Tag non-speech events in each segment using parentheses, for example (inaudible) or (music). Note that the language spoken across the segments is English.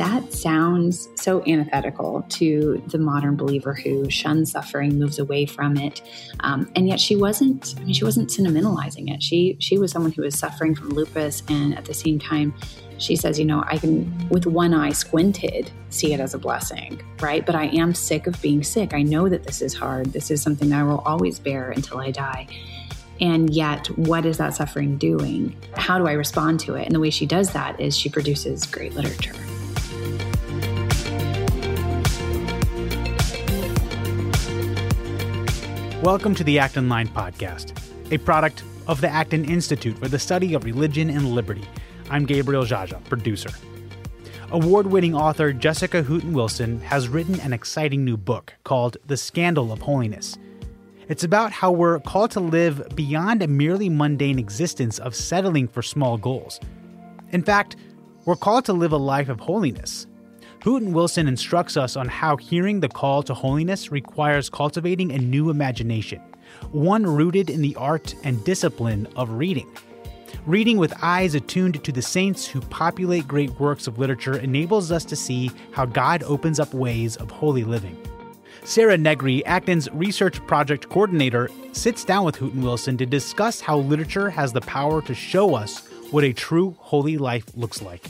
that sounds so antithetical to the modern believer who shuns suffering, moves away from it. Um, and yet she wasn't, I mean, she wasn't sentimentalizing it. She, she was someone who was suffering from lupus and at the same time, she says, you know, I can, with one eye squinted, see it as a blessing, right? But I am sick of being sick. I know that this is hard. This is something that I will always bear until I die. And yet, what is that suffering doing? How do I respond to it? And the way she does that is she produces great literature. Welcome to the Acton Line podcast, a product of the Acton Institute for the Study of Religion and Liberty I'm Gabriel Jaja, producer. Award winning author Jessica Hooten Wilson has written an exciting new book called The Scandal of Holiness. It's about how we're called to live beyond a merely mundane existence of settling for small goals. In fact, we're called to live a life of holiness. Hooten Wilson instructs us on how hearing the call to holiness requires cultivating a new imagination, one rooted in the art and discipline of reading. Reading with eyes attuned to the saints who populate great works of literature enables us to see how God opens up ways of holy living. Sarah Negri, Acton's research project coordinator, sits down with Hooten Wilson to discuss how literature has the power to show us what a true holy life looks like.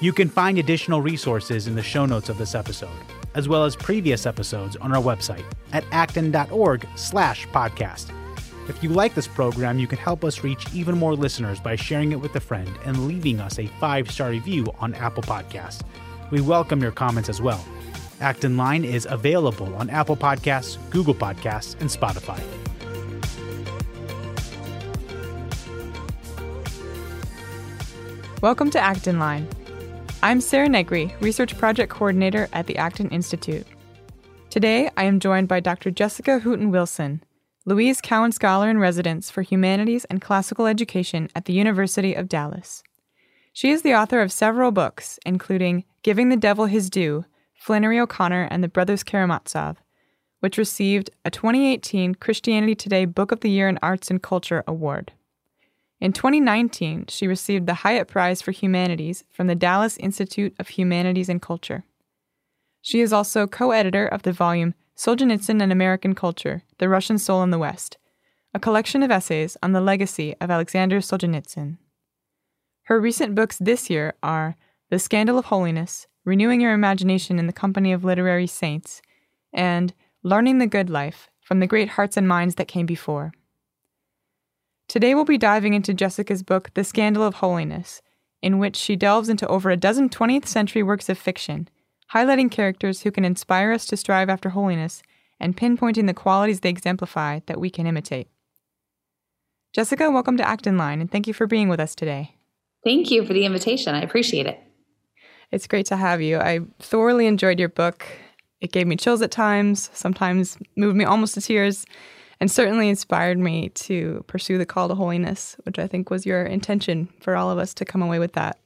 You can find additional resources in the show notes of this episode, as well as previous episodes on our website at acton.org slash podcast. If you like this program, you can help us reach even more listeners by sharing it with a friend and leaving us a five star review on Apple Podcasts. We welcome your comments as well. Acton Line is available on Apple Podcasts, Google Podcasts, and Spotify. Welcome to Acton Line. I'm Sarah Negri, Research Project Coordinator at the Acton Institute. Today, I am joined by Dr. Jessica Hooten Wilson, Louise Cowan Scholar in Residence for Humanities and Classical Education at the University of Dallas. She is the author of several books, including Giving the Devil His Due, Flannery O'Connor and the Brothers Karamazov, which received a 2018 Christianity Today Book of the Year in Arts and Culture award. In 2019, she received the Hiett Prize for Humanities from the Dallas Institute of Humanities and Culture. She is also co editor of the volume Solzhenitsyn and American Culture The Russian Soul in the West, a collection of essays on the legacy of Alexander Solzhenitsyn. Her recent books this year are The Scandal of Holiness, Renewing Your Imagination in the Company of Literary Saints, and Learning the Good Life from the Great Hearts and Minds That Came Before. Today we'll be diving into Jessica's book, The Scandal of Holiness, in which she delves into over a dozen 20th century works of fiction highlighting characters who can inspire us to strive after holiness and pinpointing the qualities they exemplify that we can imitate. Jessica, welcome to Acton Line, and thank you for being with us today. Thank you for the invitation. I appreciate it. It's great to have you. I thoroughly enjoyed your book. It gave me chills at times, sometimes moved me almost to tears, and certainly inspired me to pursue the call to holiness, which I think was your intention for all of us to come away with that.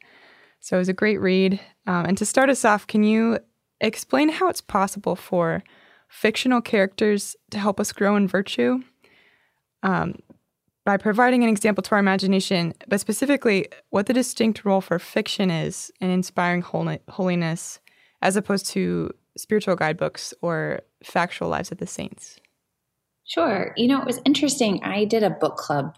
So it was a great read. Um, and to start us off, can you explain how it's possible for fictional characters to help us grow in virtue? Um, by providing an example to our imagination, but specifically what the distinct role for fiction is in inspiring holiness as opposed to spiritual guidebooks or factual lives of the saints. Sure. You know, it was interesting. I did a book club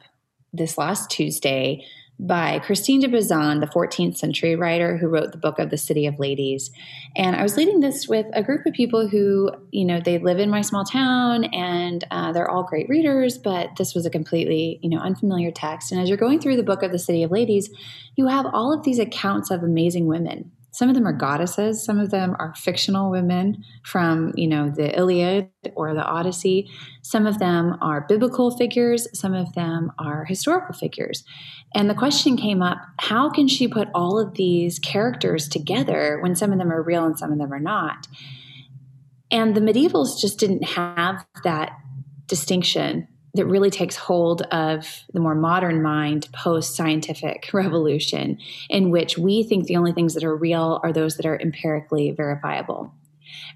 this last Tuesday by Christine de Pizan, the 14th century writer who wrote the book of the City of Ladies. And I was leading this with a group of people who, you know, they live in my small town and uh, they're all great readers, but this was a completely, you know, unfamiliar text. And as you're going through the book of the City of Ladies, you have all of these accounts of amazing women some of them are goddesses. Some of them are fictional women from you know the iliad or the odyssey. Some of them are biblical figures. Some of them are historical figures. And the question came up how can she put all of these characters together when some of them are real and some of them are not? And the medievals just didn't have that distinction that really takes hold of the more modern mind post scientific (laughs) revolution, in which we think the only things that are real are those that are empirically verifiable.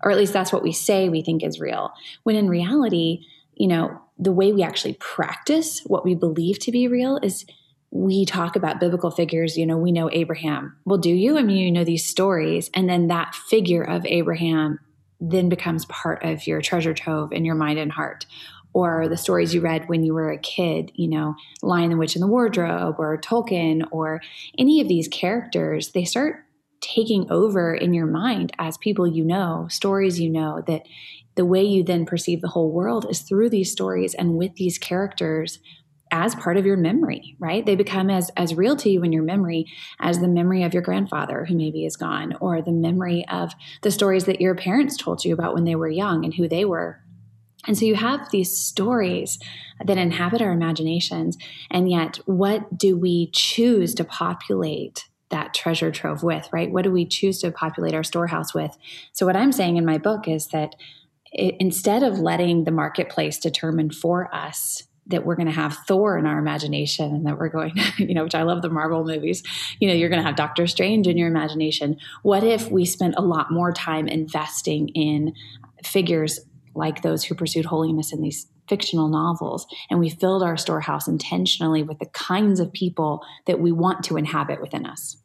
Or at least that's what we say we think is real. When in reality, you know, the way we actually practice what we believe to be real is we talk about biblical figures, you know, we know Abraham. Well, do you? I mean, you know these stories, and then that figure of Abraham then becomes part of your treasure trove in your mind and heart. Or the stories you read when you were a kid, you know, Lion, the Witch, and the Wardrobe, or Tolkien, or any of these characters, they start taking over in your mind as people you know, stories you know, that the way you then perceive the whole world is through these stories and with these characters as part of your memory, right? They become as as real to you in your memory as the memory of your grandfather who maybe is gone or the memory of the stories that your parents told you about when they were young and who they were. And so you have these stories that inhabit our imaginations and yet what do we choose to populate that treasure trove with, right? What do we choose to populate our storehouse with? So what I'm saying in my book is that it, instead of letting the marketplace determine for us that we're going to have Thor in our imagination and that we're going, to, (laughs) you know, which I love the Marvel movies, you know, you're going to have Doctor Strange in your imagination. What if we spent a lot more time investing in figures like those who pursued holiness in these fictional novels and we filled our storehouse intentionally with the kinds of people that we want to inhabit within us?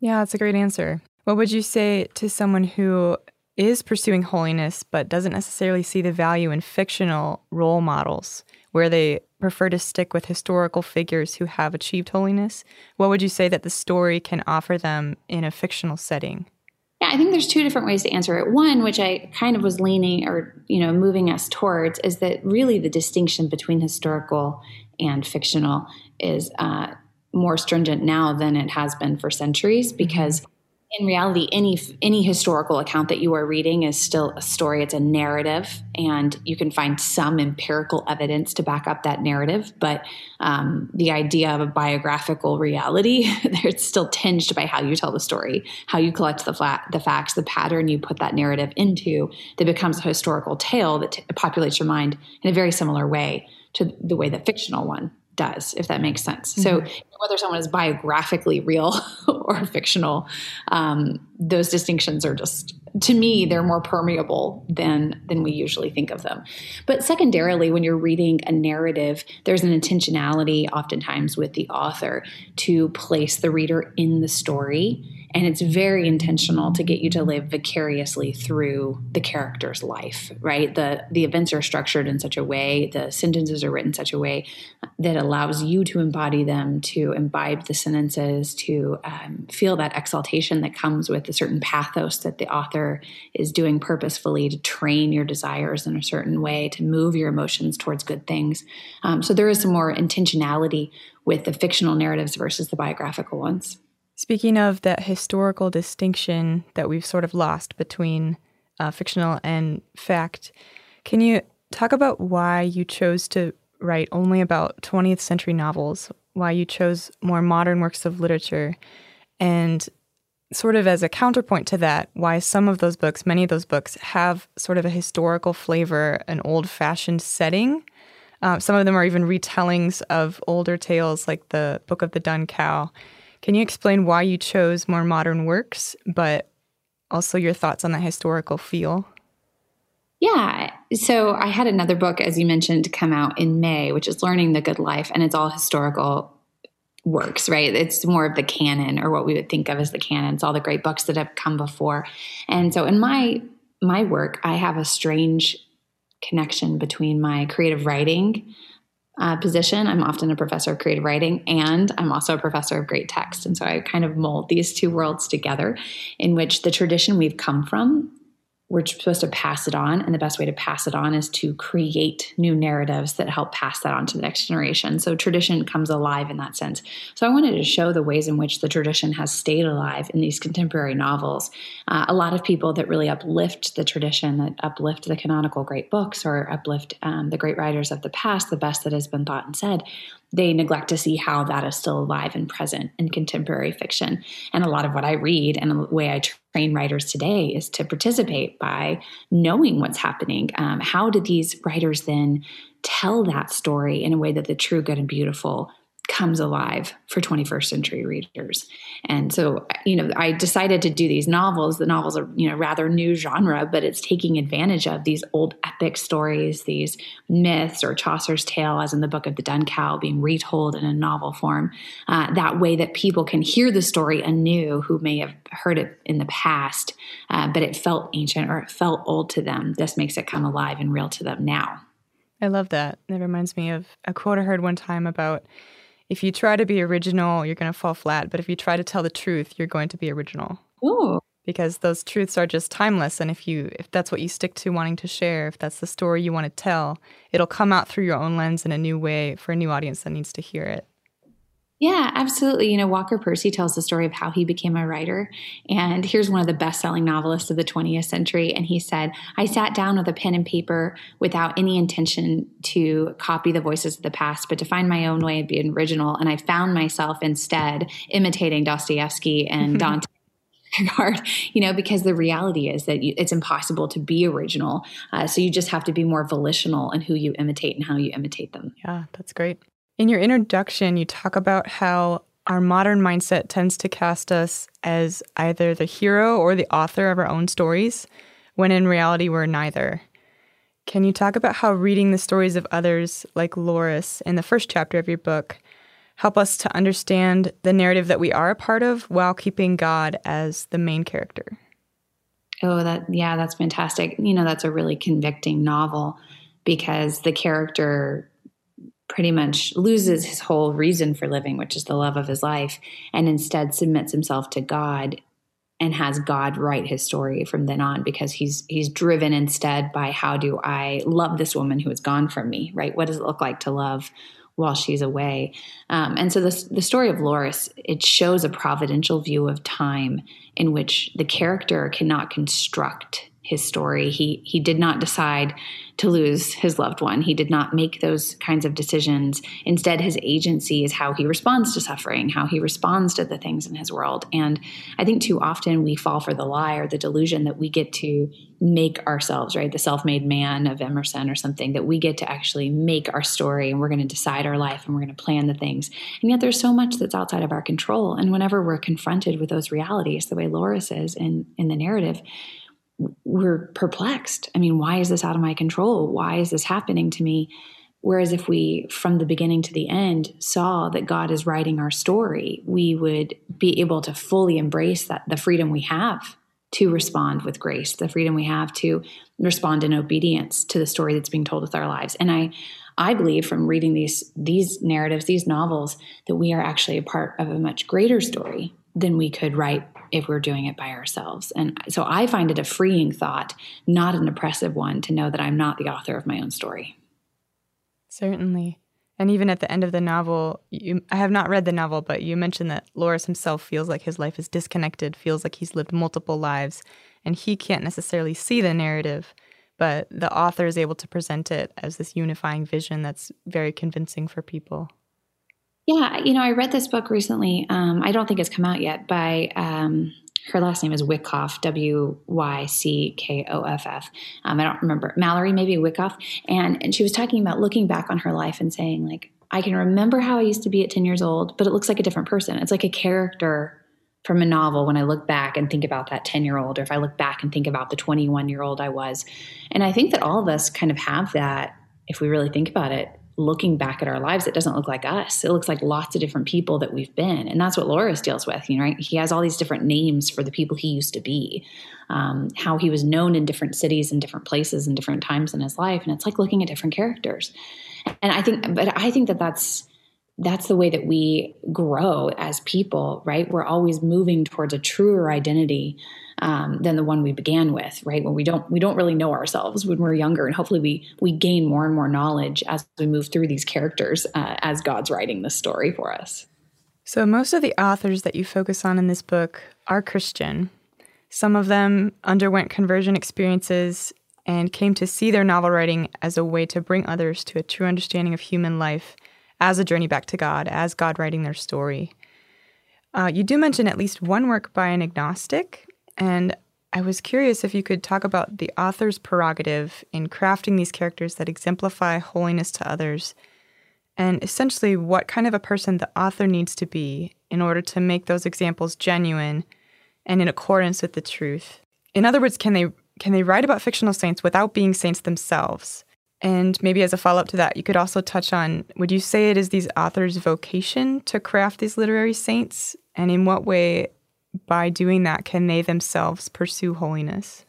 Yeah, that's a great answer. What would you say to someone who is pursuing holiness but doesn't necessarily see the value in fictional role models? where they prefer to stick with historical figures who have achieved holiness, what would you say that the story can offer them in a fictional setting? Yeah, I think there's two different ways to answer it. One, which I kind of was leaning or, you know, moving us towards, is that really the distinction between historical and fictional is uh, more stringent now than it has been for centuries mm-hmm. because in reality any any historical account that you are reading is still a story it's a narrative and you can find some empirical evidence to back up that narrative but um, the idea of a biographical reality (laughs) it's still tinged by how you tell the story how you collect the flat the facts the pattern you put that narrative into that becomes a historical tale that t- populates your mind in a very similar way to the way the fictional one does, if that makes sense. Mm-hmm. So whether someone is biographically real (laughs) or fictional, um, those distinctions are just to me they're more permeable than than we usually think of them. But secondarily, when you're reading a narrative, there's an intentionality oftentimes with the author to place the reader in the story and it's very intentional to get you to live vicariously through the character's life right? The the events are structured in such a way the sentences are written such a way that allows you to embody them to imbibe the sentences to um, feel that exaltation that comes with a certain pathos that the author is doing purposefully to train your desires in a certain way to move your emotions towards good things. Um, so there is some more intentionality with the fictional narratives versus the biographical ones Speaking of that historical distinction that we've sort of lost between uh, fictional and fact, can you talk about why you chose to write only about 20th century novels, why you chose more modern works of literature, and sort of as a counterpoint to that, why some of those books, many of those books, have sort of a historical flavor, an old fashioned setting? Uh, some of them are even retellings of older tales, like the Book of the Dun Cow. Can you explain why you chose more modern works, but also your thoughts on that historical feel? Yeah. So I had another book, as you mentioned, come out in May, which is Learning the Good Life, and it's all historical works, right? It's more of the canon or what we would think of as the canon. It's all the great books that have come before. And so in my my work, I have a strange connection between my creative writing uh, position. I'm often a professor of creative writing and I'm also a professor of great text. And so I kind of mold these two worlds together in which the tradition we've come from we're supposed to pass it on and the best way to pass it on is to create new narratives that help pass that on to the next generation. So tradition comes alive in that sense. So i wanted to show the ways in which the tradition has stayed alive in these contemporary novels. Uh, a lot of people that really uplift the tradition that uplift the canonical great books or uplift um, the great writers of the past the best that has been thought and said they neglect to see how that is still alive and present in contemporary fiction. And a lot of what I read and the way I train writers today is to participate by knowing what's happening. Um, how do these writers then tell that story in a way that the true, good, and beautiful comes alive for 21st century readers. And so, you know, I decided to do these novels. The novels are, you know, rather new genre, but it's taking advantage of these old epic stories, these myths or Chaucer's tale, as in the Book of the Dun Cow, being retold in a novel form. Uh, that way that people can hear the story anew who may have heard it in the past, uh, but it felt ancient or it felt old to them. This makes it come alive and real to them now. I love that. That reminds me of a quote I heard one time about if you try to be original, you're going to fall flat. But if you try to tell the truth, you're going to be original. Ooh. Because those truths are just timeless. And if you if that's what you stick to wanting to share, if that's the story you want to tell, it'll come out through your own lens in a new way for a new audience that needs to hear it. Yeah, absolutely. You know, Walker Percy tells the story of how he became a writer. And here's one of the best selling novelists of the 20th century. And he said, I sat down with a pen and paper without any intention to copy the voices of the past, but to find my own way of being original. And I found myself instead imitating Dostoevsky and (laughs) Dante. you know, because the reality is that you, it's impossible to be original. Uh, so you just have to be more volitional in who you imitate and how you imitate them. Yeah, that's great. In your introduction, you talk about how our modern mindset tends to cast us as either the hero or the author of our own stories, when in reality, we're neither. Can you talk about how reading the stories of others, like Laurus in the first chapter of your book, help us to understand the narrative that we are a part of while keeping God as the main character? Oh, that yeah, that's fantastic. You know, that's a really convicting novel because the character pretty much loses his whole reason for living, which is the love of his life, and instead submits himself to God and has God write his story from then on because he's he's driven instead by how do I love this woman who has gone from me, right? What does it look like to love while she's away? Um, and so the the story of Laurus it shows a providential view of time in which the character cannot construct his story. He he did not decide to lose his loved one. He did not make those kinds of decisions. Instead, his agency is how he responds to suffering, how he responds to the things in his world. And I think too often we fall for the lie or the delusion that we get to make ourselves, right? The self-made man of Emerson or something that we get to actually make our story and we're going to decide our life and we're going to plan the things. And yet there's so much that's outside of our control. And whenever we're confronted with those realities, the way Laurus is in in the narrative, we're perplexed. I mean, why is this out of my control? Why is this happening to me? Whereas if we, from the beginning to the end, saw that God is writing our story, we would be able to fully embrace that the freedom we have to respond with grace, the freedom we have to respond in obedience to the story that's being told with our lives. And I, I believe from reading these these narratives, these novels, that we are actually a part of a much greater story than we could write if we're doing it by ourselves. And so I find it a freeing thought, not an oppressive one, to know that I'm not the author of my own story. Certainly. And even at the end of the novel, you, I have not read the novel, but you mentioned that Laurus himself feels like his life is disconnected, feels like he's lived multiple lives, and he can't necessarily see the narrative, but the author is able to present it as this unifying vision that's very convincing for people. Yeah, you know, I read this book recently. Um, I don't think it's come out yet by um, her last name is Wyckoff, W Y C K O F F. Um, I don't remember Mallory, maybe Wyckoff, and and she was talking about looking back on her life and saying like, I can remember how I used to be at ten years old, but it looks like a different person. It's like a character from a novel when I look back and think about that 10 year old, or if I look back and think about the 21 year old I was. And I think that all of us kind of have that if we really think about it looking back at our lives, it doesn't look like us. It looks like lots of different people that we've been. And that's what Laurus deals with, you know, right? He has all these different names for the people he used to be, um, how he was known in different cities and different places and different times in his life. And it's like looking at different characters. And I think, but I think that that's, that's the way that we grow as people, right? We're always moving towards a truer identity um, than the one we began with, right? When we don't we don't really know ourselves when we're younger, and hopefully we we gain more and more knowledge as we move through these characters uh, as God's writing the story for us. So most of the authors that you focus on in this book are Christian. Some of them underwent conversion experiences and came to see their novel writing as a way to bring others to a true understanding of human life as a journey back to God, as God writing their story. Uh, you do mention at least one work by an agnostic, and I was curious if you could talk about the author's prerogative in crafting these characters that exemplify holiness to others and essentially what kind of a person the author needs to be in order to make those examples genuine and in accordance with the truth. In other words, can they can they write about fictional saints without being saints themselves? And maybe as a follow up to that, you could also touch on would you say it is these authors' vocation to craft these literary saints? And in what way, by doing that, can they themselves pursue holiness?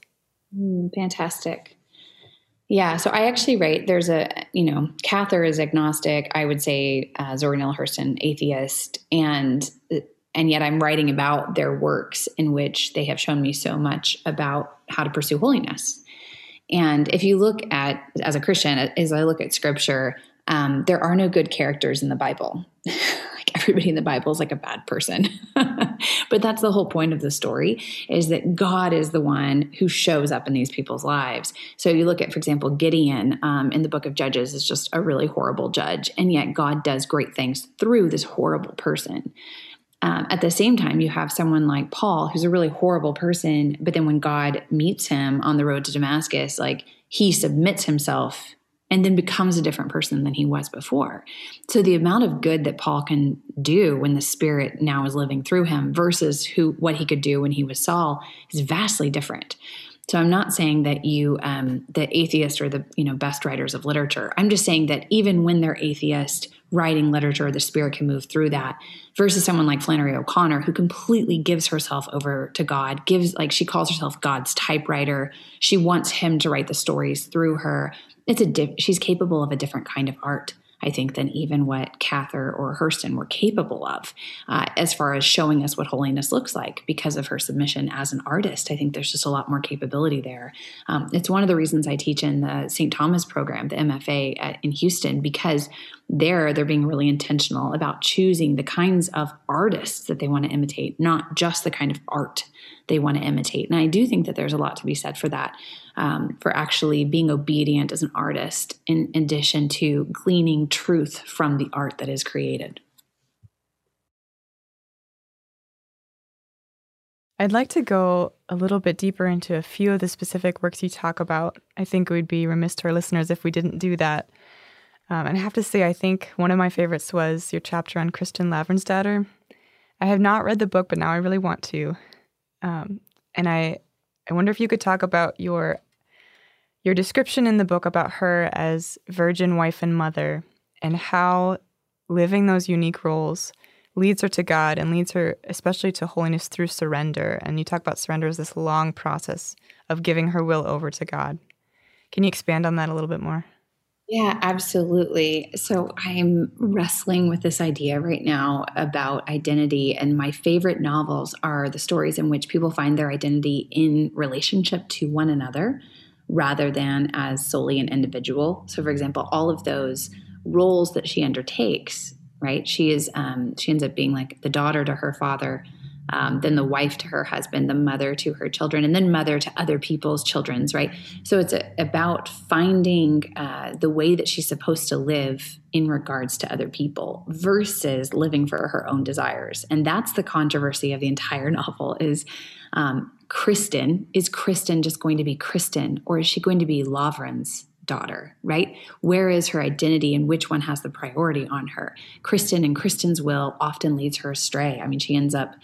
Mm, fantastic. Yeah, so I actually write. There's a, you know, Cather is agnostic. I would say uh, Zora Neale Hurston, atheist, and and yet I'm writing about their works in which they have shown me so much about how to pursue holiness. And if you look at, as a Christian, as I look at scripture, um, there are no good characters in the Bible. (laughs) like (laughs) everybody in the Bible is like a bad person. (laughs) but that's the whole point of the story is that God is the one who shows up in these people's lives. So you look at, for example, Gideon um, in the book of Judges is just a really horrible judge. And yet God does great things through this horrible person. Um, at the same time, you have someone like Paul, who's a really horrible person, but then when God meets him on the road to Damascus, like he submits himself and then becomes a different person than he was before. So the amount of good that Paul can do when the Spirit now is living through him versus who what he could do when he was Saul is vastly different. So I'm not saying that you, um, the atheist or the you know best writers of literature. I'm just saying that even when they're atheist, writing literature, the spirit can move through that. Versus someone like Flannery O'Connor, who completely gives herself over to God, gives like she calls herself God's typewriter. She wants him to write the stories through her. It's a diff- she's capable of a different kind of art. I think, than even what Cather or Hurston were capable of uh, as far as showing us what holiness looks like because of her submission as an artist. I think there's just a lot more capability there. Um, it's one of the reasons I teach in the St. Thomas program, the MFA at, in Houston, because there they're being really intentional about choosing the kinds of artists that they want to imitate, not just the kind of art they want to imitate. And I do think that there's a lot to be said for that, um, for actually being obedient as an artist, in addition to gleaning truth from the art that is created. I'd like to go a little bit deeper into a few of the specific works you talk about. I think we'd be remiss to our listeners if we didn't do that. Um, and I have to say, I think one of my favorites was your chapter on Kristin Lavransdatter. I have not read the book, but now I really want to. Um, and I, I wonder if you could talk about your your description in the book about her as virgin wife and mother, and how living those unique roles leads her to God and leads her especially to holiness through surrender. And you talk about surrender as this long process of giving her will over to God. Can you expand on that a little bit more? Yeah, absolutely. So I'm wrestling with this idea right now about identity, and my favorite novels are the stories in which people find their identity in relationship to one another rather than as solely an individual. So, for example, all of those roles that she undertakes, right? She is um, she ends up being like the daughter to her father, um, then the wife to her husband, the mother to her children, and then mother to other people's children's, right? So it's a, about finding uh, the way that she's supposed to live in regards to other people versus living for her own desires. And that's the controversy of the entire (laughs) novel is um, Kristin, is Kristin just going to be Kristin or is she going to be Lavran's daughter, right? Where is her identity and which one has the priority on her? Kristin and Kristin's will often leads her astray. I mean, she ends up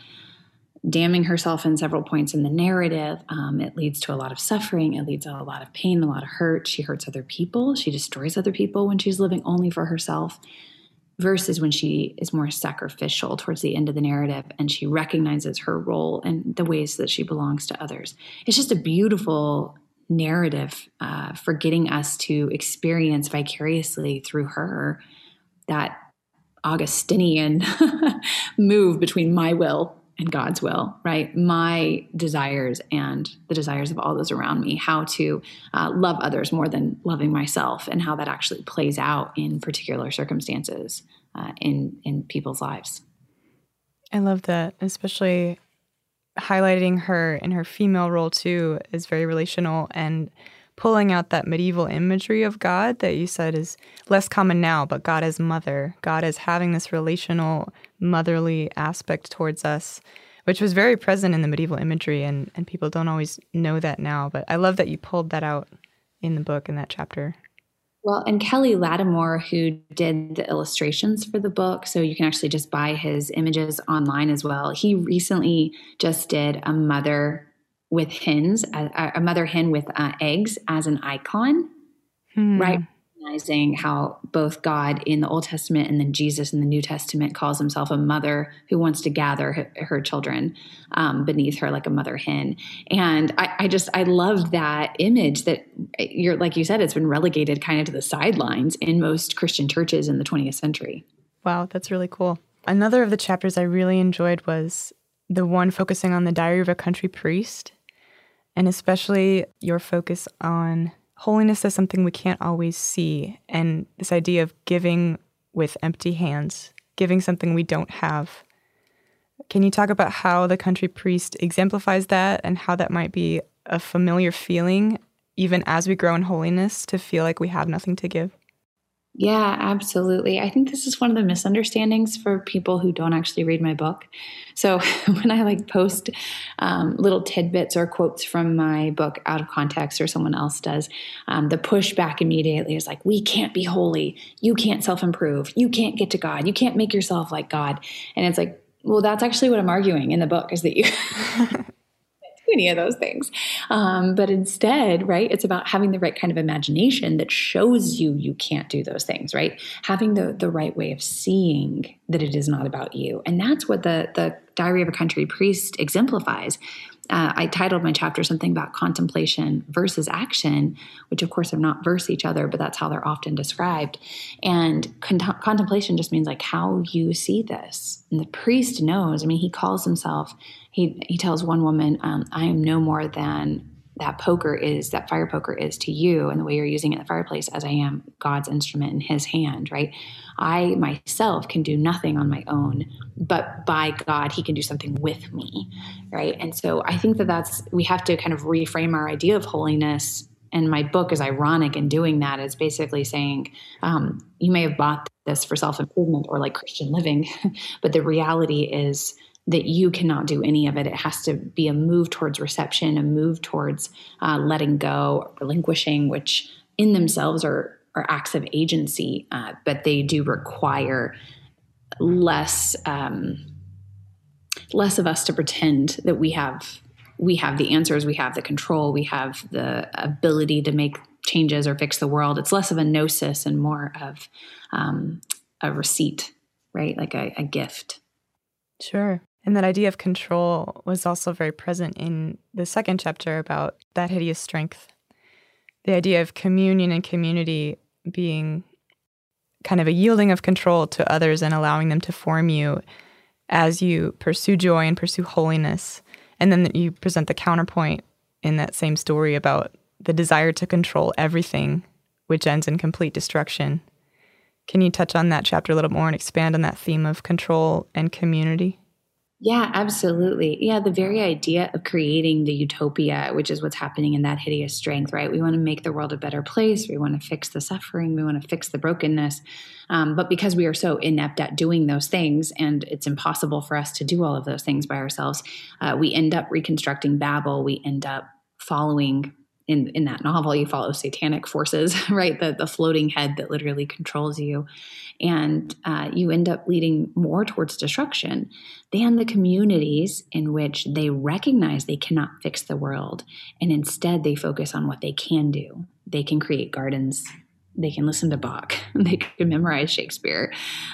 damning herself in several points in the narrative. Um, it leads to a lot of suffering. It leads to a lot of pain, a lot of hurt. She hurts other people. She destroys other people when she's living only for herself, versus when she is more sacrificial towards the end of the narrative and she recognizes her role and the ways that she belongs to others. It's just a beautiful narrative uh, for getting us to experience vicariously through her that Augustinian (laughs) move between my will and God's will, right? My desires and the desires of all those around me, how to uh, love others more than loving myself, and how that actually plays out in particular circumstances uh, in in people's lives. I love that, especially highlighting her in her female role too is very relational and pulling out that medieval imagery of God that you said is less common now, but God as mother, God as having this relational, motherly aspect towards us, which was very present in the medieval imagery, and, and people don't always know that now. But I love that you pulled that out in the book in that chapter. Well, and Kelly Latimore, who did the illustrations for the book, so you can actually just buy his images online as well. He recently just did a mother with hens, a, a mother hen with uh, eggs as an icon, hmm. right? Recognizing how both God in the Old Testament and then Jesus in the New Testament calls himself a mother who wants to gather her, her children um, beneath her like a mother hen. And I, I just, I love that image that you're, like you said, it's been relegated kind of to the sidelines in most Christian churches in the 20th century. Wow, that's really cool. Another of the chapters I really enjoyed was the one focusing on the diary of a country priest, and especially your focus on holiness is something we can't always see. And this idea of giving with empty hands, giving something we don't have. Can you talk about how the country priest exemplifies that and how that might be a familiar feeling, even as we grow in holiness, to feel like we have nothing to give? Yeah, absolutely. I think this is one of the misunderstandings for people who don't actually read my book. So (laughs) when I like post um, little tidbits or quotes from my book out of context or someone else does, um, the pushback immediately is like, we can't be holy. You can't self improve. You can't get to God. You can't make yourself like God. And it's like, well, that's actually what I'm arguing in the book is that you (laughs) (laughs) any of those things. Um, but instead, right, it's about having the right kind of imagination that shows you you can't do those things, right? Having the the right way of seeing that it is not about you, and that's what the the Diary of a Country Priest exemplifies uh, I titled my chapter something about contemplation versus action, which of course are not verse each other, but that's how they're often described. And con- contemplation just means like how you see this. And the priest knows. I mean, he calls himself. He he tells one woman, um, "I am no more than that poker is that fire poker is to you and the way you're using it in the fireplace as I am God's instrument in his hand, right? I myself can do nothing on my own, but by God, he can do something with me, right? And so I think that that's, we have to kind of reframe our idea of holiness. And my book is ironic in doing that. It's basically saying, um, you may have bought this for self improvement or like Christian living, (laughs) but the reality is, that you cannot do any of it. It has to be a move towards reception, a move towards uh, letting go, relinquishing, which in themselves are, are acts of agency, uh, but they do require less um, less of us to pretend that we have we have the answers, we have the control, we have the ability to make changes or fix the world. It's less of a gnosis and more of um, a receipt, right? Like a, a gift. Sure. And that idea of control was also very present in the second chapter about that hideous strength. The idea of communion and community being kind of a yielding of control to others and allowing them to form you as you pursue joy and pursue holiness. And then you present the counterpoint in that same story about the desire to control everything, which ends in complete destruction. Can you touch on that chapter a little more and expand on that theme of control and community? Yeah, absolutely. Yeah, the very idea of creating the utopia, which is what's happening in that hideous strength, right? We want to make the world a better place. We want to fix the suffering. We want to fix the brokenness. Um, but because we are so inept at doing those things, and it's impossible for us to do all of those things by ourselves, uh, we end up reconstructing Babel. We end up following in in that novel you follow satanic forces (laughs) right? The the floating head that literally controls you. And uh, you end up leading more towards destruction than the communities in which they recognize they cannot fix the world. And instead they focus on what they can do. They can create gardens. They can listen to Bach, (laughs) they can memorize Shakespeare,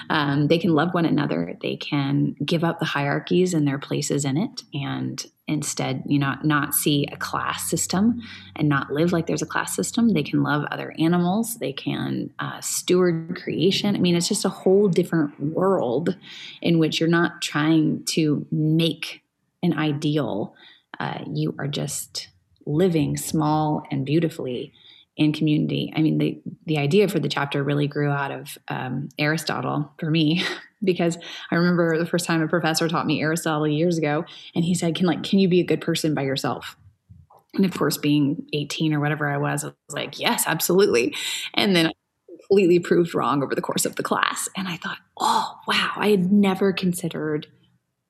um, they can love one another, they can give up the hierarchies and their places in it, and instead, you know, not see a class system and not live like there's a class system. They can love other animals, they can uh, steward creation. I mean, it's just a whole different world in which you're not trying to make an ideal. Uh, you are just living small and beautifully in community. I mean, the the idea for the chapter really grew out of um, Aristotle for me (laughs) because I remember the first time a professor taught me Aristotle years ago, and he said, "Can like can you be a good person by yourself?" And of course, being 18 or whatever I was, I was like, "Yes, absolutely." And then I completely proved wrong over the course of the class, and I thought, "Oh, wow! I had never considered."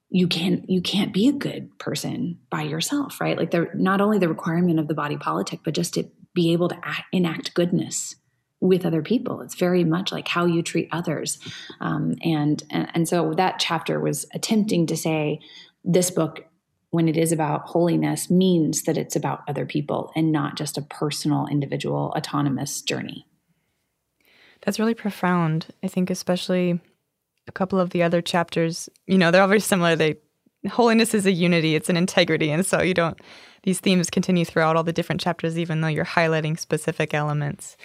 you can't you can't be a good person by yourself right like the not only the requirement of the body politic but just to be able to act, enact goodness with other people. It's very much like how you treat others. Um, and, and, and so that chapter was attempting to say this book, when it is about holiness, means that it's about other people and not just a personal, individual, autonomous journey. That's really profound. I think, especially a couple of the other chapters, you know, they're all very similar. They holiness is a unity, it's an integrity. And so you don't, these themes continue throughout all the different chapters, even though you're highlighting specific elements.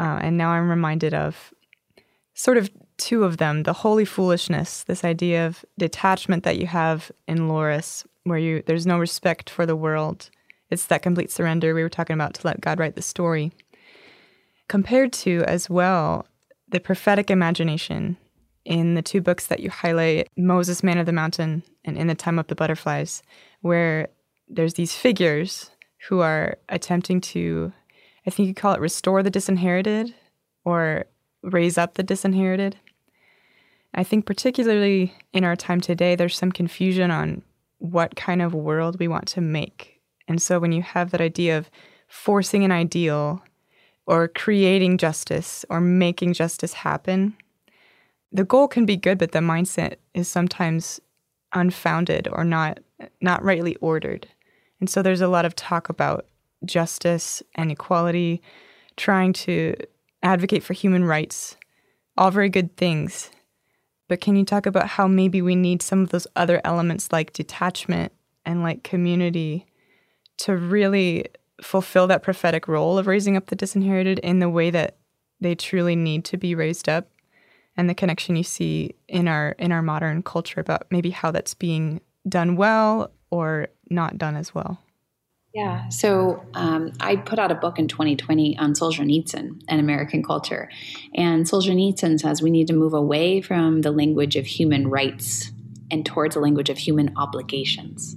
Uh, and now I'm reminded of sort of two of them the holy foolishness, this idea of detachment that you have in Laurus, where you there's no respect for the world. It's that complete surrender we were talking about to let God write the story. Compared to, as well, the prophetic imagination in the two books that you highlight Moses, Man of the Mountain, and In the Time of the Butterflies, where there's these figures who are attempting to I think you call it restore the disinherited or raise up the disinherited. I think, particularly in our time today, there's some confusion on what kind of world we want to make. And so, when you have that idea of forcing an ideal or creating justice or making justice happen, the goal can be good, but the mindset is sometimes unfounded or not not rightly ordered. And so there's a lot of talk about justice and equality, trying to advocate for human rights, all very good things. But can you talk about how maybe we need some of those other elements like detachment and like community to really fulfill that prophetic role of raising up the disinherited in the way that they truly need to be raised up? And the connection you see in our in our modern culture about maybe how that's being done well or not done as well. Yeah. So um, I put out a book in 2020 on Solzhenitsyn and American culture. And Solzhenitsyn says we need to move away from the language of human rights and towards a language of human obligations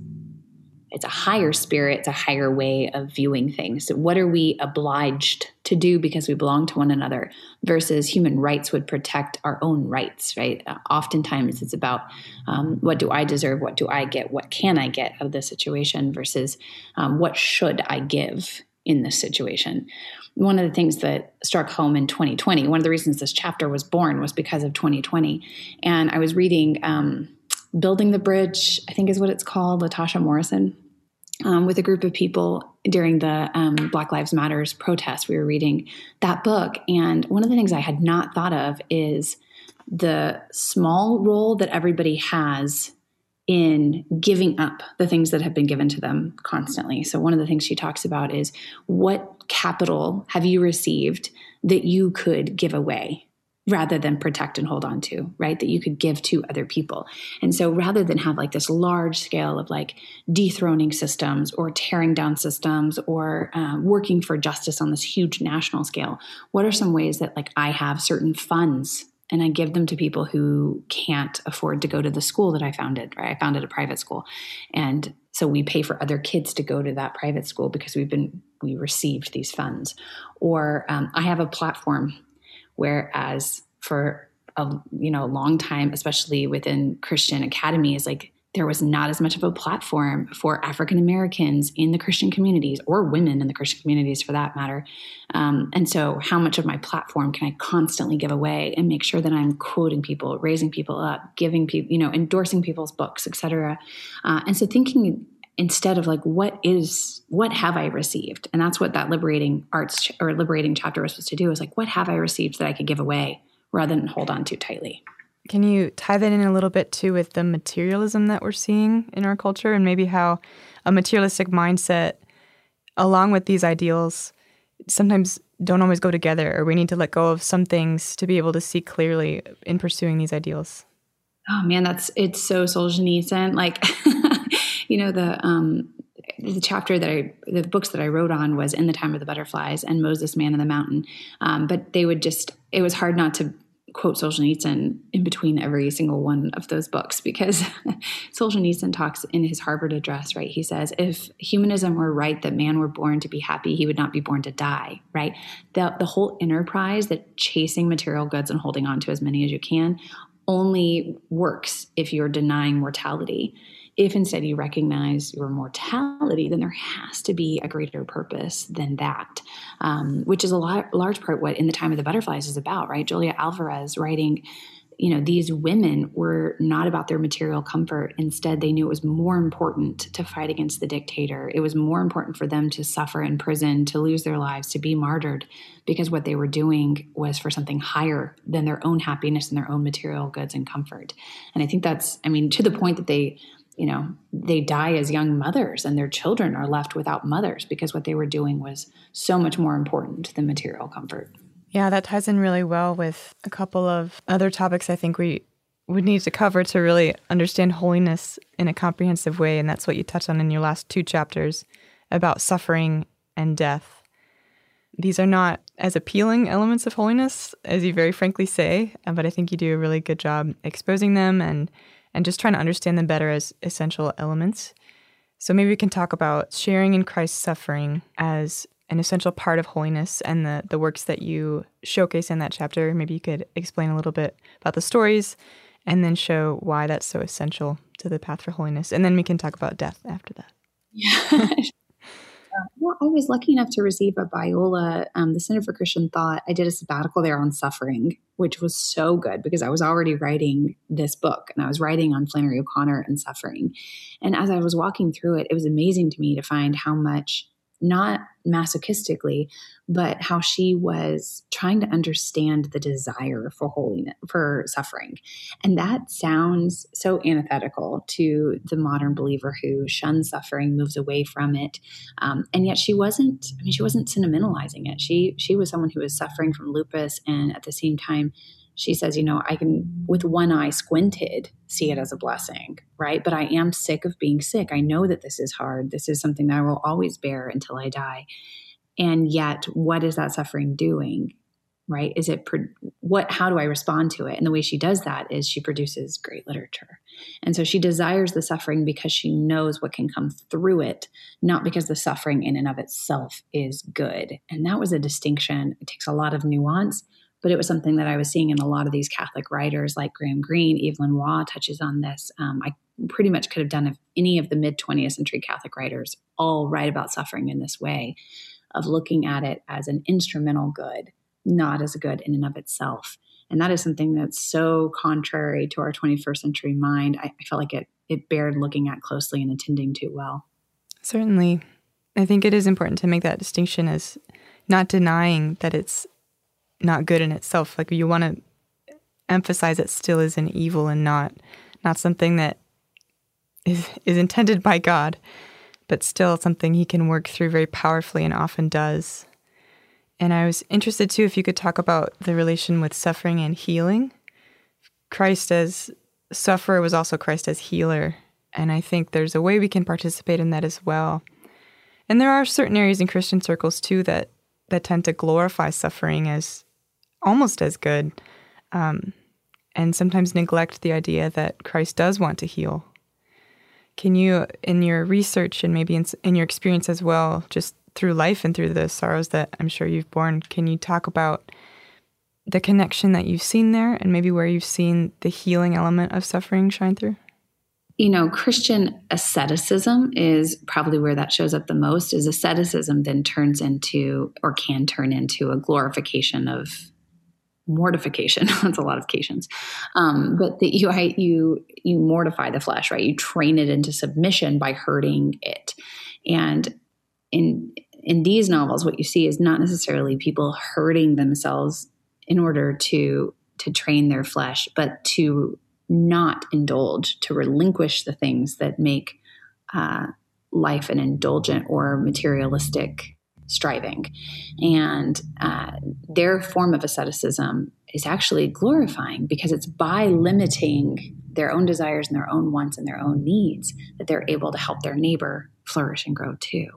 it's a higher spirit, it's a higher way of viewing things. So what are we obliged to do because we belong to one another versus human rights would protect our own rights, right? Uh, oftentimes it's about um, what do I deserve? What do I get? What can I get of this situation versus um, what should I give in this situation? One of the things that struck home in 2020, one of the reasons this chapter was born was because of 2020. And I was reading um, Building the Bridge, I think is what it's called, Latasha Morrison um, with a group of people during the um, Black Lives Matters protest. We were reading that book, and one of the things I had not thought of is the small role that everybody has in giving up the things that have been given to them constantly. So, one of the things she talks about is what capital have you received that you could give away? Rather than protect and hold on to, right? That you could give to other people. And so rather than have like this large scale of like dethroning systems or tearing down systems or um, working for justice on this huge national scale, what are some ways that like I have certain funds and I give them to people who can't afford to go to the school that I founded, right? I founded a private school. And so we pay for other kids to go to that private school because we've been, we received these funds. Or um, I have a platform Whereas for a you know a long time, especially within Christian academies, like there was not as much of a platform for African Americans in the Christian communities or women in the Christian communities for that matter. Um, and so, how much of my platform can I constantly give away and make sure that I'm quoting people, raising people up, giving people, you know, endorsing people's books, etc. Uh, and so, thinking instead of like what is what have i received? And that's what that liberating arts or liberating chapter was supposed to do is like what have i received that i could give away rather than hold on too tightly? Can you tie that in a little bit too with the materialism that we're seeing in our culture and maybe how a materialistic mindset along with these ideals sometimes don't always go together or we need to let go of some things to be able to see clearly in pursuing these ideals? Oh man that's it's so solzhenitsyn. Like (laughs) you know the um, the chapter that I, the books that I wrote on was in the time of the butterflies and Moses, Man in the Mountain. Um, but they would just, it was hard not to quote Solzhenitsyn in between every single one of those books because (laughs) Solzhenitsyn talks in his Harvard address, right? He says, if humanism were right that man were born to be happy, he would not be born to die, right? The, the whole enterprise that chasing material goods and holding on to as many as you can only works if you're denying mortality if instead you recognize your mortality, then there has to be a greater purpose than that, um, which is a lot, large part what In the Time of the Butterflies is about, right? Julia Alvarez writing you know these women were not about their material comfort. Instead they knew it was more important to fight against the dictator. It was more important for them to suffer in prison to lose their lives to be martyred because what they were doing was for something higher than their own happiness and their own material goods and comfort. And i think that's i mean to the point that they you know they die as young mothers and their children are left without mothers because what they were doing was so much more important than material comfort yeah, that ties in really well with a couple of other topics I think we would need to cover to really understand holiness in a comprehensive way. And that's what you touched on in your last two chapters about suffering and death. These are not as appealing elements of holiness, as you very frankly say, but I think you do a really good job exposing them and, and just trying to understand them better as essential elements. So maybe we can talk about sharing in Christ's suffering as an essential part of holiness and the, the works that you showcase in that chapter. Maybe you could explain a little bit about the stories and then show why that's so essential to the path for holiness. And then we can talk about death after that. (laughs) Yeah. Well, I was lucky enough to receive a Biola, um, the Center for Christian Thought. I did a sabbatical there on suffering, which was so good because I was already writing this book and I was writing on Flannery O'Connor and suffering. And as I was walking through it, it was amazing to me to find how much not masochistically, but how she was trying to understand the desire for holiness, for suffering. And that sounds so antithetical to the modern believer who shuns suffering, moves away from it. Um, and yet she wasn't, I mean, she wasn't sentimentalizing it. She, she was someone who was suffering from lupus and at the same time, she says, you know, I can, with one eye squinted, see it as a blessing, right? But I am sick of being sick. I know that this is hard. This is something that I will always bear until I die. And yet, what is that suffering doing? Right? Is it what? How do I respond to it? And the way she does that is she produces great literature. And so she desires the suffering because she knows what can come through it, not because the suffering in and of itself is good. And that was a distinction. It takes a lot of nuance, but it was something that I was seeing in a lot of these Catholic writers like Graham Greene, Evelyn Waugh touches on this. Um, I pretty much could have done if any of the mid 20th century Catholic writers all write about suffering in this way of looking at it as an instrumental good, not as a good in and of itself. And that is something that's so contrary to our 21st century mind. I, I felt like it it bared looking at closely and attending to well. Certainly. I think it is important to make that distinction as not denying that it's not good in itself. Like you want to emphasize it still is an evil and not not something that is is intended by God, but still something he can work through very powerfully and often does. And I was interested too if you could talk about the relation with suffering and healing. Christ as sufferer was also Christ as healer. And I think there's a way we can participate in that as well. And there are certain areas in Christian circles too that that tend to glorify suffering as almost as good, um, and sometimes neglect the idea that Christ does want to heal. Can you, in your research and maybe in, in your experience as well, just through life and through the sorrows that I'm sure you've borne, can you talk about the connection that you've seen there and maybe where you've seen the healing element of suffering shine through? you know christian asceticism is probably where that shows up the most is asceticism then turns into or can turn into a glorification of mortification. (laughs) That's a lot of occasions um, but that you you you mortify the flesh right? You train it into submission by hurting it. And in in these novels what you see is not necessarily people hurting themselves in order to to train their flesh but to not indulge to relinquish the things that make uh, life an indulgent or materialistic striving. And uh, their form of asceticism is actually glorifying because it's by limiting their own desires and their own wants and their own needs that they're able to help their neighbor flourish and grow too.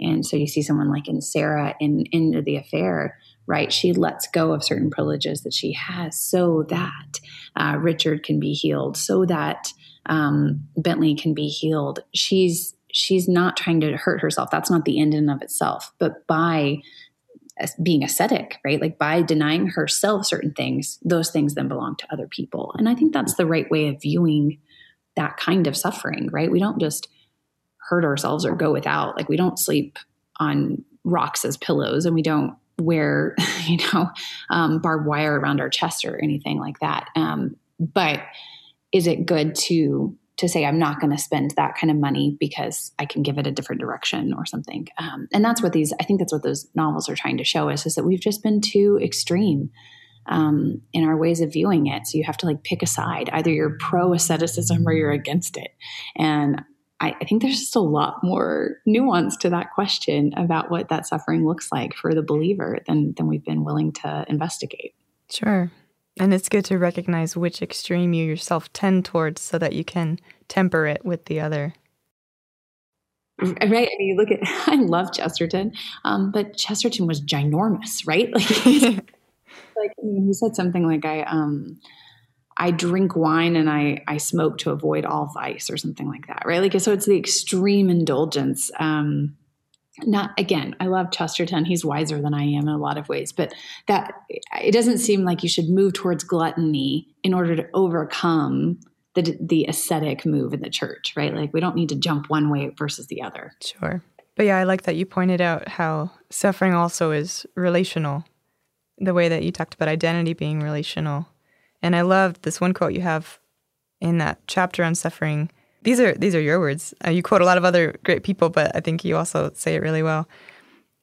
And so you see someone like in Sarah in End of the Affair, right? She lets go of certain privileges that she has so that uh, Richard can be healed, so that um, Bendrix can be healed. She's she's not trying to hurt herself. That's not the end in and of itself. But by being ascetic, right? Like by denying herself certain things, those things then belong to other people. And I think that's the right way of viewing that kind of suffering, right? We don't just hurt ourselves or go without. Like we don't sleep on rocks as pillows and we don't wear, (laughs) you know, um, barbed wire around our chest or anything like that. Um, but is it good to to say I'm not going to spend that kind of money because I can give it a different direction or something? Um, and that's what these I think that's what those novels are trying to show us is that we've just been too extreme um, in our ways of viewing it. So you have to like pick a side. Either you're pro asceticism or you're against it. And I, I think there's just a lot more nuance to that question about what that suffering looks like for the believer than than we've been willing to investigate. Sure. And it's good to recognize which extreme you yourself tend towards so that you can temper it with the other. Right. I mean, you look at, (laughs) I love Chesterton, um, but Chesterton was ginormous, right? (laughs) Like, (laughs) like he said something like I um I drink wine and I I smoke to avoid all vice or something like that, right? Like so it's the extreme indulgence. Um not again, I love Chesterton. He's wiser than I am in a lot of ways, but that it doesn't seem like you should move towards gluttony in order to overcome the the ascetic move in the church, right? Like we don't need to jump one way versus the other. Sure. But yeah, I like that you pointed out how suffering also is relational the way that you talked about identity being relational. And I loved this one quote you have in that chapter on suffering. These are these are your words. Uh, you quote a lot of other great people, but I think you also say it really well.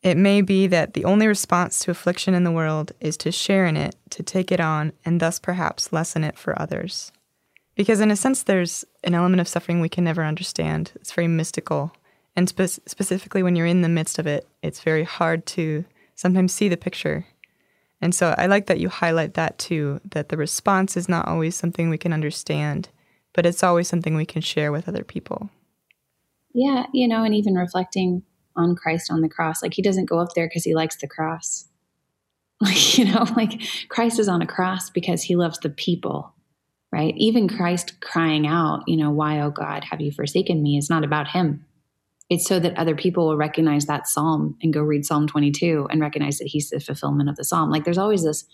It may be that the only response to affliction in the world is to share in it, to take it on, and thus perhaps lessen it for others. Because, in a sense, there's an element of suffering we can never understand. It's very mystical. And spe- specifically, when you're in the midst of it, it's very hard to sometimes see the picture and so I like that you highlight that too, that the response is not always something we can understand, but it's always something we can share with other people. Yeah, you know, and even reflecting on Christ on the cross, like he doesn't go up there because he likes the cross. (laughs) Like, you know, (laughs) like Christ is on a cross because he loves the people, right? Even Christ crying out, you know, why, oh God, have you forsaken me It's not about him it's so that other people will recognize that psalm and go read Psalm 22 and recognize that he's the fulfillment of the psalm. Like there's always this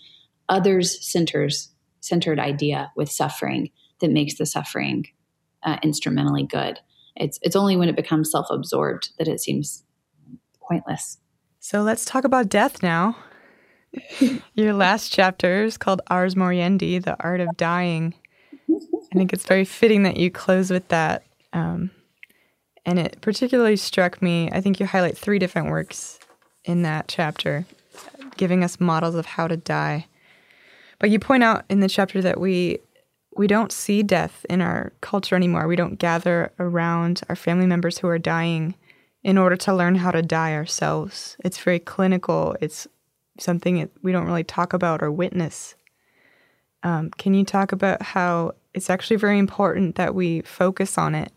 others centers centered idea with suffering that makes the suffering uh, instrumentally good. It's it's only when it becomes self absorbed that it seems pointless. So let's talk about death now. (laughs) Your last chapter is called Ars Moriendi, the art of dying. I think it's very fitting that you close with that. Um, and it particularly struck me, I think you highlight three different works in that chapter, giving us models of how to die. But you point out in the chapter that we we don't see death in our culture anymore. We don't gather around our family members who are dying in order to learn how to die ourselves. It's very clinical. It's something we don't really talk about or witness. Um, can you talk about how it's actually very important that we focus on it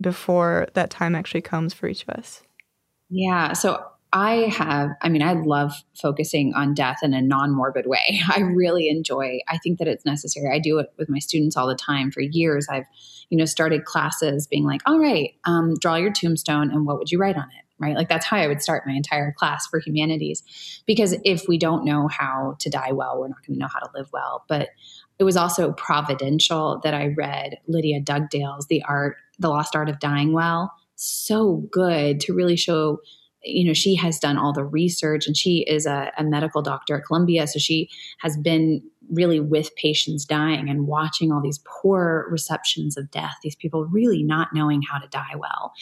before that time actually comes for each of us? Yeah. So I have, I mean, I love focusing on death in a non morbid way. (laughs) I really enjoy, I think that it's necessary. I do it with my students all the time. For years, I've, you know, started classes being like, all right, um, draw your tombstone and what would you write on it? Right. Like that's how I would start my entire class for humanities. Because if we don't know how to die well, we're not going to know how to live well. But it was also providential that I read Lydia Dugdale's The Art, The Lost Art of Dying Well. So good to really show, you know, she has done all the research and she is a, a medical doctor at Columbia. So she has been really with patients dying and watching all these poor receptions of death, these people really not knowing how to die well.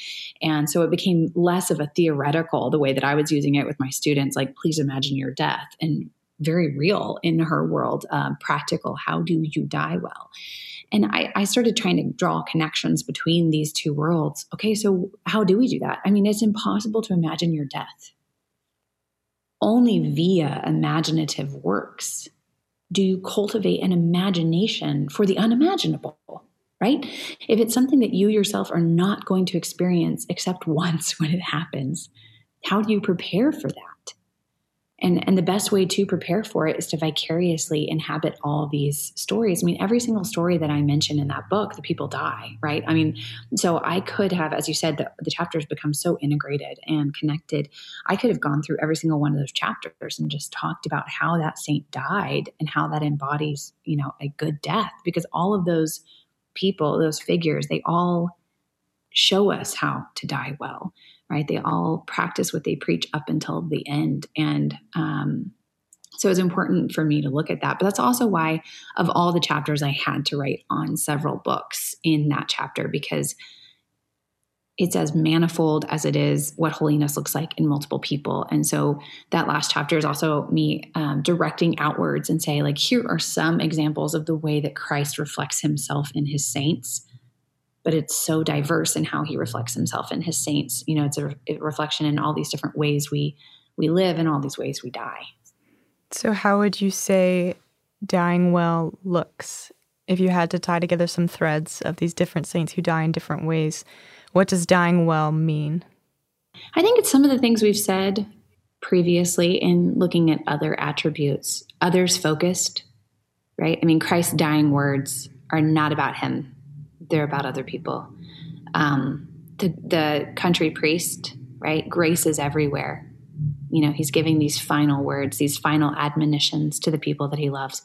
And so it became less of a theoretical, the way that I was using it with my students, like, please imagine your death. And very real in her world, um, practical. How do you die well? And I, I started trying to draw connections between these two worlds. Okay, so how do we do that? I mean, it's impossible to imagine your death. Only via imaginative works do you cultivate an imagination for the unimaginable, right? If it's something that you yourself are not going to experience except once (laughs) when it happens, how do you prepare for that? And and the best way to prepare for it is to vicariously inhabit all these stories. I mean every single story that i mention in that book the people die right? I mean so i could have as you said the, the chapters become so integrated and connected. I could have gone through every single one of those chapters and just talked about how that saint died and how that embodies you know a good death because all of those people, those figures, they all show us how to die well, right? They all practice what they preach up until the end. And um, so it's important for me to look at that. But that's also why, of all the chapters, I had to write on several books in that chapter because it's as manifold as it is what holiness looks like in multiple people. And so that last chapter is also me um, directing outwards and say, like, here are some examples of the way that Christ reflects himself in his saints. But it's so diverse in how he reflects himself in his saints. You know, it's a, a reflection in all these different ways we we live and all these ways we die. So, how would you say dying well looks if you had to tie together some threads of these different saints who die in different ways? What does dying well mean? I think it's some of the things we've said previously in looking at other attributes, others focused, right? I mean, Christ's dying words are not about him, they're about other people. Um, the, the country priest, right? Grace is everywhere you know, he's giving these final words, these final admonitions to the people that he loves.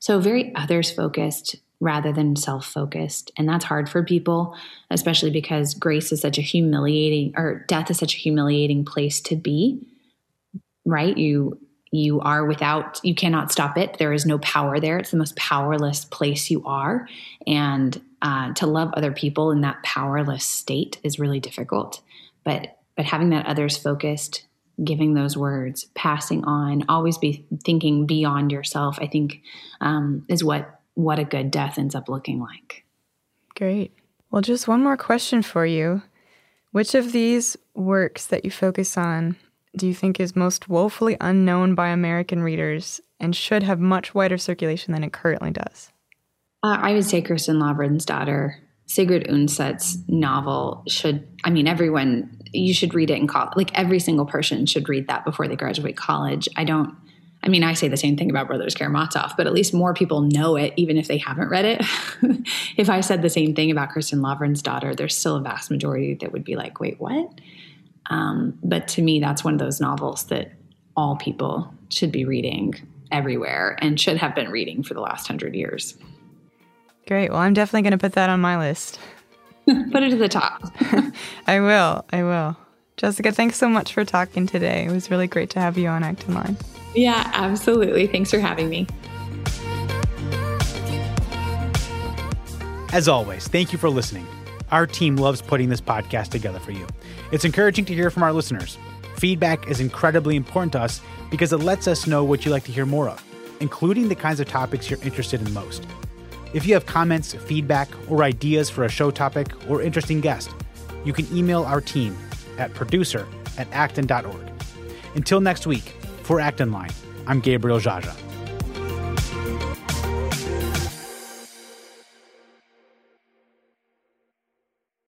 So, very others focused rather than self focused. And that's hard for people, especially because grace is such a humiliating, or death is such a humiliating place to be, right? You, you are without you cannot stop it there is no power there it's the most powerless place you are and uh, to love other people in that powerless state is really difficult but but having that others focused giving those words, passing on, always be thinking beyond yourself, I think um, is what what a good death ends up looking like. Great. Well, just one more question for you. Which of these works that you focus on do you think is most woefully unknown by American readers and should have much wider circulation than it currently does? Uh, I would say Kristin Lavransdatter Sigrid Undset's novel should, I mean, everyone, you should read it in college. Like every single person should read that before they graduate college. I don't, I mean, I say the same thing about Brothers Karamazov, but at least more people know it, even if they haven't read it. (laughs) if I said the same thing about Kristin Lavransdatter, there's still a vast majority that would be like, wait, what? Um, but to me, that's one of those novels that all people should be reading everywhere and should have been reading for the last hundred years. Great. Well, I'm definitely going to put that on my list. (laughs) put it to the top. (laughs) I will. I will. Jessica, thanks so much for talking today. It was really great to have you on Acton Line. Yeah, absolutely. Thanks for having me. As always, thank you for listening. Our team loves putting this podcast together for you. It's encouraging to hear from our listeners. Feedback is incredibly important to us because it lets us know what you'd like to hear more of, including the kinds of topics you're interested in most. If you have comments, feedback, or ideas for a show topic or interesting guest, you can email our team at producer at acton.org. Until next week, for Acton Line, I'm Gabriel Jaja.